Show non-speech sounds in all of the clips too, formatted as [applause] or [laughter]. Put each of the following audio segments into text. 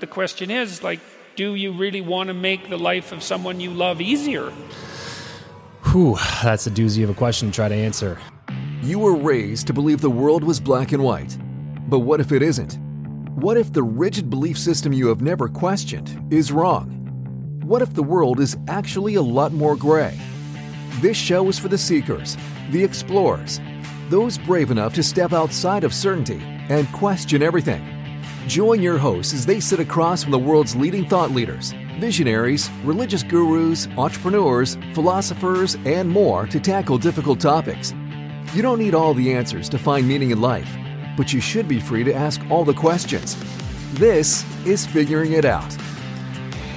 The question is, like, do you really want to make the life of someone you love easier? Whew, that's a doozy of a question to try to answer. You were raised to believe the world was black and white. But what if it isn't? What if the rigid belief system you have never questioned is wrong? What if the world is actually a lot more gray? This show is for the seekers, the explorers, those brave enough to step outside of certainty and question everything. Join your hosts as they sit across from the world's leading thought leaders, visionaries, religious gurus, entrepreneurs, philosophers, and more to tackle difficult topics. You don't need all the answers to find meaning in life, but you should be free to ask all the questions. This is Figuring It Out.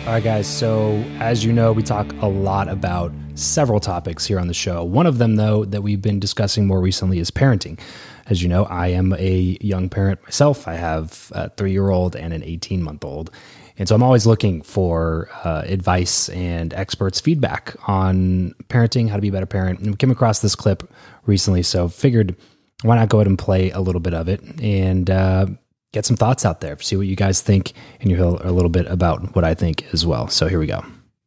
All right, guys. So, as you know, we talk a lot about several topics here on the show. One of them, though, that we've been discussing more recently is parenting. As you know, I am a young parent myself. I have a three year old and an 18 month old. And so I'm always looking for uh, advice and experts' feedback on parenting, how to be a better parent. And we came across this clip recently, so figured why not go ahead and play a little bit of it and uh, get some thoughts out there, see what you guys think, and you hear a little bit about what I think as well. So here we go.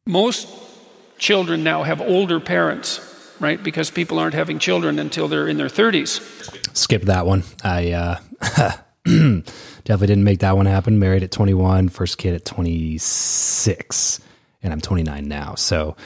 Most children now have older parents, right? Because people aren't having children until they're in their 30s. Skip that one. I uh, [laughs] definitely didn't make that one happen. Married at 21, first kid at 26, and I'm 29 now. So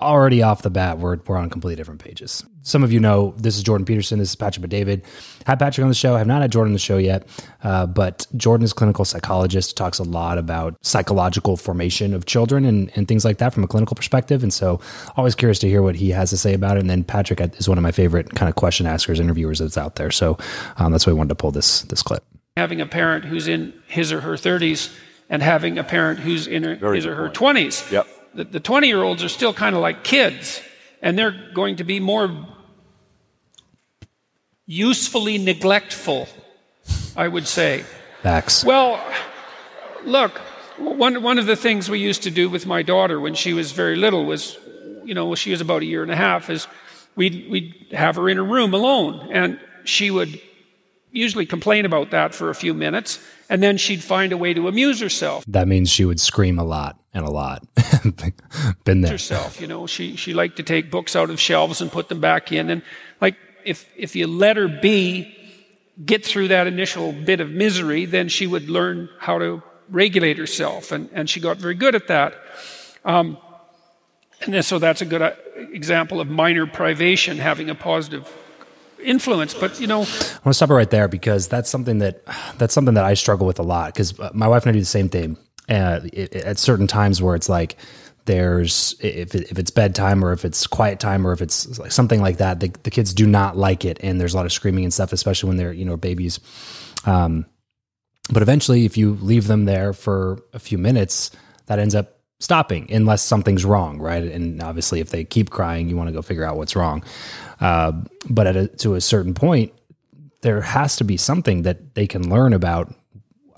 already off the bat, we're, we're on completely different pages. Some of you know this is Jordan Peterson. This is Patrick Bet-David. Had Patrick on the show. I have not had Jordan on the show yet, uh, but Jordan is a clinical psychologist, talks a lot about psychological formation of children and, and things like that from a clinical perspective. And so always curious to hear what he has to say about it. And then Patrick is one of my favorite kind of question askers, interviewers that's out there. So um, that's why I wanted to pull this, this clip. Having a parent who's in his or her 30s and having a parent who's in her, his or her point. 20s. Yep the 20 year olds are still kind of like kids, and they're going to be more usefully neglectful, I would say. Facts. Well, look, one, one of the things we used to do with my daughter when she was very little was, you know, she was about a year and a half, is we'd, we'd have her in a room alone, and she would usually complain about that for a few minutes, and then she'd find a way to amuse herself. That means she would scream a lot and a lot. [laughs] Been there. Herself, you know, she she liked to take books out of shelves and put them back in, and like if if you let her be, get through that initial bit of misery, then she would learn how to regulate herself, and and she got very good at that. Um, and so that's a good uh, example of minor privation having a positive influence. But you know, I want to stop it right there because that's something that that's something that I struggle with a lot because uh, my wife and I do the same thing. Uh, it, at certain times where it's like there's if it, if it's bedtime or if it's quiet time or if it's like something like that, the, the kids do not like it, and there's a lot of screaming and stuff, especially when they're you know babies. Um, but eventually, if you leave them there for a few minutes, that ends up stopping unless something's wrong, right? And obviously, if they keep crying, you want to go figure out what's wrong. Uh, but at a, to a certain point, there has to be something that they can learn about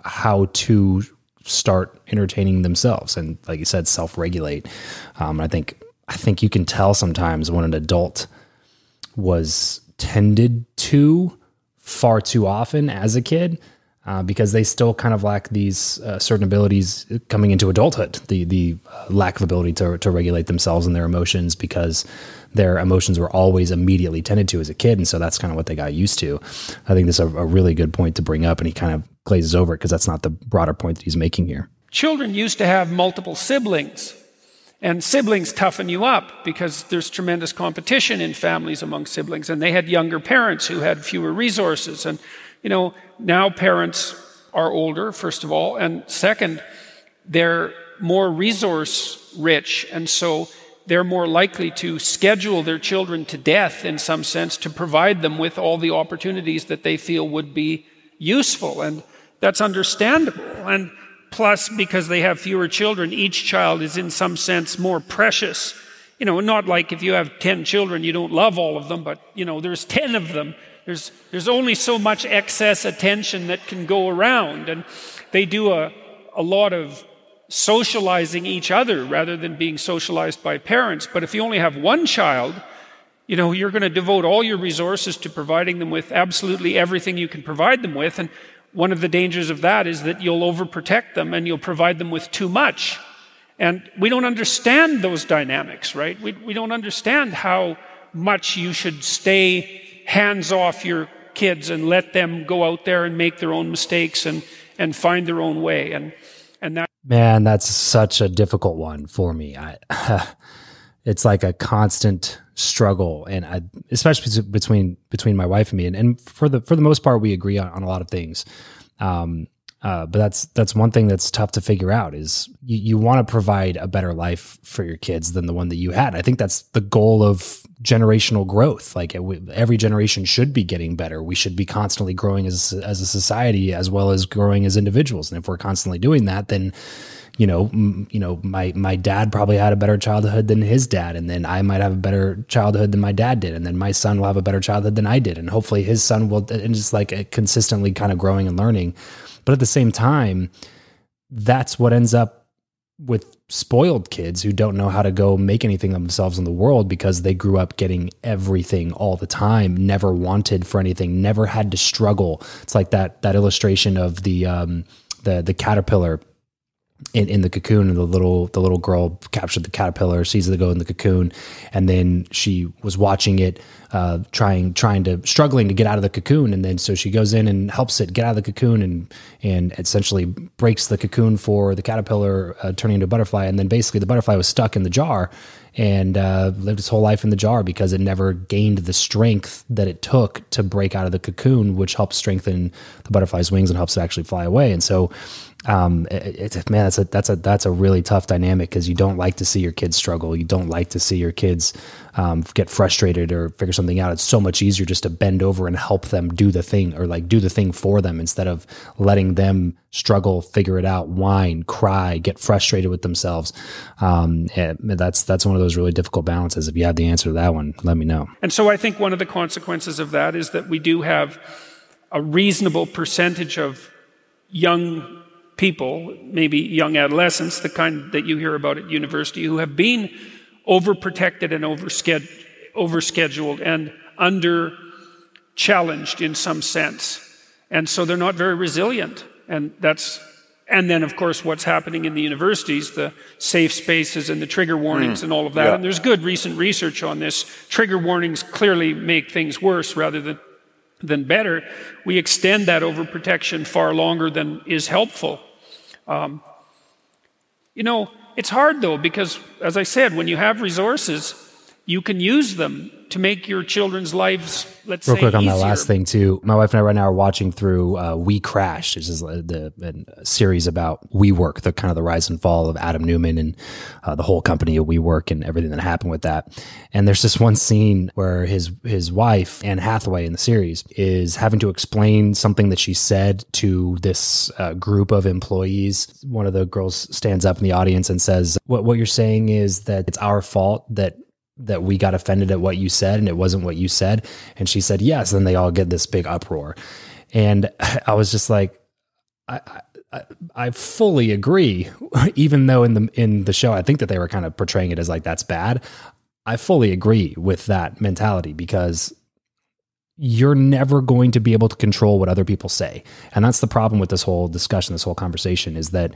how to start entertaining themselves and, like you said, self-regulate. Um, I think I think you can tell sometimes when an adult was tended to far too often as a kid uh, because they still kind of lack these uh, certain abilities coming into adulthood. The the uh, lack of ability to to regulate themselves and their emotions because their emotions were always immediately tended to as a kid, and so that's kind of what they got used to. I think this is a, a really good point to bring up, and he kind of glazes over it because that's not the broader point that he's making here. Children used to have multiple siblings. And siblings toughen you up because there's tremendous competition in families among siblings. And they had younger parents who had fewer resources. And you know, now parents are older, first of all, and second, they're more resource rich, and so they're more likely to schedule their children to death in some sense to provide them with all the opportunities that they feel would be useful. And that's understandable. And plus, because they have fewer children, each child is in some sense more precious. You know, not like if you have 10 children, you don't love all of them, but, you know, there's 10 of them there's, there's only so much excess attention that can go around. And they do a, a lot of socializing each other rather than being socialized by parents. But if you only have one child, you know, you're going to devote all your resources to providing them with absolutely everything you can provide them with. And one of the dangers of that is that you'll overprotect them and you'll provide them with too much. And we don't understand those dynamics, right? We, we don't understand how much you should stay hands off your kids and let them go out there and make their own mistakes and, and find their own way. And, and that. Man, that's such a difficult one for me. I, [laughs] it's like a constant struggle and I, especially between between my wife and me and, and for the for the most part we agree on, on a lot of things um, uh, but that's that's one thing that's tough to figure out is you, you want to provide a better life for your kids than the one that you had. I think that's the goal of generational growth. Like every generation should be getting better. We should be constantly growing as as a society as well as growing as individuals. And if we're constantly doing that, then you know, m- you know, my my dad probably had a better childhood than his dad, and then I might have a better childhood than my dad did, and then my son will have a better childhood than I did, and hopefully his son will, and just like consistently kind of growing and learning. But at the same time, that's what ends up with spoiled kids who don't know how to go make anything of themselves in the world because they grew up getting everything all the time, never wanted for anything, never had to struggle. It's like that that illustration of the um, the the caterpillar in, in the cocoon and the little the little girl captured the caterpillar sees it go in the cocoon and then she was watching it uh, trying trying to struggling to get out of the cocoon and then so she goes in and helps it get out of the cocoon and and essentially breaks the cocoon for the caterpillar uh, turning into a butterfly and then basically the butterfly was stuck in the jar and uh, lived its whole life in the jar because it never gained the strength that it took to break out of the cocoon, which helps strengthen the butterfly's wings and helps it actually fly away. And so um, it, it's man, that's a that's a that's a really tough dynamic because you don't like to see your kids struggle. You don't like to see your kids um, get frustrated or figure something out. It's so much easier just to bend over and help them do the thing or like do the thing for them instead of letting them struggle, figure it out, whine, cry, get frustrated with themselves. Um, that's that's one of those really difficult balances. If you have the answer to that one, let me know. And so I think one of the consequences of that is that we do have a reasonable percentage of young people, maybe young adolescents, the kind that you hear about at university, who have been overprotected and overscheduled and under challenged in some sense. And so they're not very resilient. And that's and then of course what's happening in the universities, the safe spaces and the trigger warnings mm, and all of that. Yeah. And there's good recent research on this. Trigger warnings clearly make things worse rather than than better. We extend that overprotection far longer than is helpful. Um, you know, it's hard though, because as I said, when you have resources, you can use them to make your children's lives, let's Real say, quick on easier. that last thing too. My wife and I right now are watching through uh, We Crashed, which is the, the series about WeWork, the kind of the rise and fall of Adam Neumann and uh, the whole company of WeWork and everything that happened with that. And there's this one scene where his his wife Anne Hathaway in the series is having to explain something that she said to this uh, group of employees. One of the girls stands up in the audience and says, "What what you're saying is that it's our fault that." That we got offended at what you said and it wasn't what you said. And she said yes. And they all get this big uproar. And [laughs] i was just like i i, I fully agree [laughs] even though in the in the show i think that they were kind of portraying it as like that's bad. I fully agree with that mentality because you're never going to be able to control what other people say. And that's the problem with this whole discussion this whole conversation is that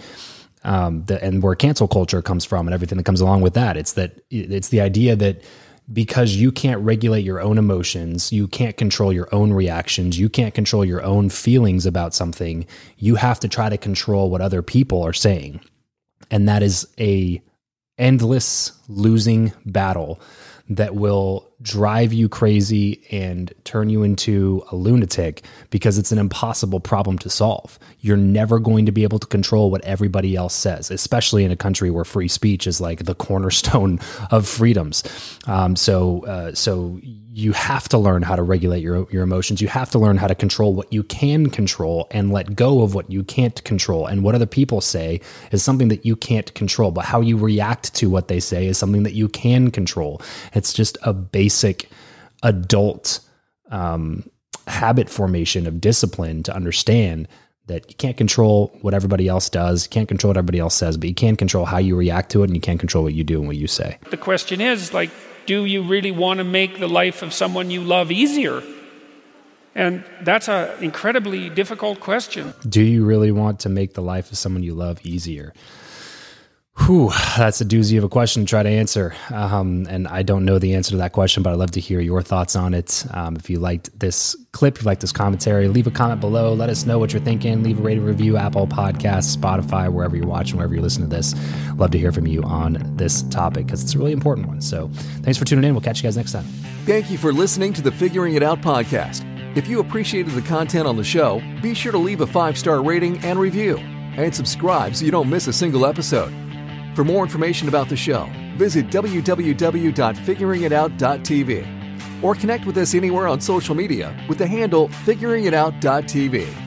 um, the, and where cancel culture comes from and everything that comes along with that. It's that it's the idea that because you can't regulate your own emotions, you can't control your own reactions, you can't control your own feelings about something, you have to try to control what other people are saying. And that is a endless losing battle that will drive you crazy and turn you into a lunatic because it's an impossible problem to solve. You're never going to be able to control what everybody else says, especially in a country where free speech is like the [laughs] cornerstone of freedoms. Um, so, uh, so you have to learn how to regulate your your emotions. You have to learn how to control what you can control and let go of what you can't control. And what other people say is something that you can't control, but how you react to what they say is something that you can control. It's just a basic basic adult um, habit formation of discipline to understand that you can't control what everybody else does, you can't control what everybody else says, but you can control how you react to it and you can't control what you do and what you say. The question is like, do you really want to make the life of someone you love easier? And that's an incredibly difficult question. Do you really want to make the life of someone you love easier? Whew, that's a doozy of a question to try to answer. Um, and I don't know the answer to that question, but I'd love to hear your thoughts on it. Um, if you liked this clip, if you liked this commentary, leave a comment below. Let us know what you're thinking. Leave a rating review, Apple Podcasts, Spotify, wherever you're watching, wherever you're listening to this. Love to hear from you on this topic because it's a really important one. So thanks for tuning in. We'll catch you guys next time. Thank you for listening to the Figuring It Out podcast. If you appreciated the content on the show, be sure to leave a five star rating and review, and subscribe so you don't miss a single episode. For more information about the show, visit www.figuringitout.tv or connect with us anywhere on social media with the handle figuringitout.tv.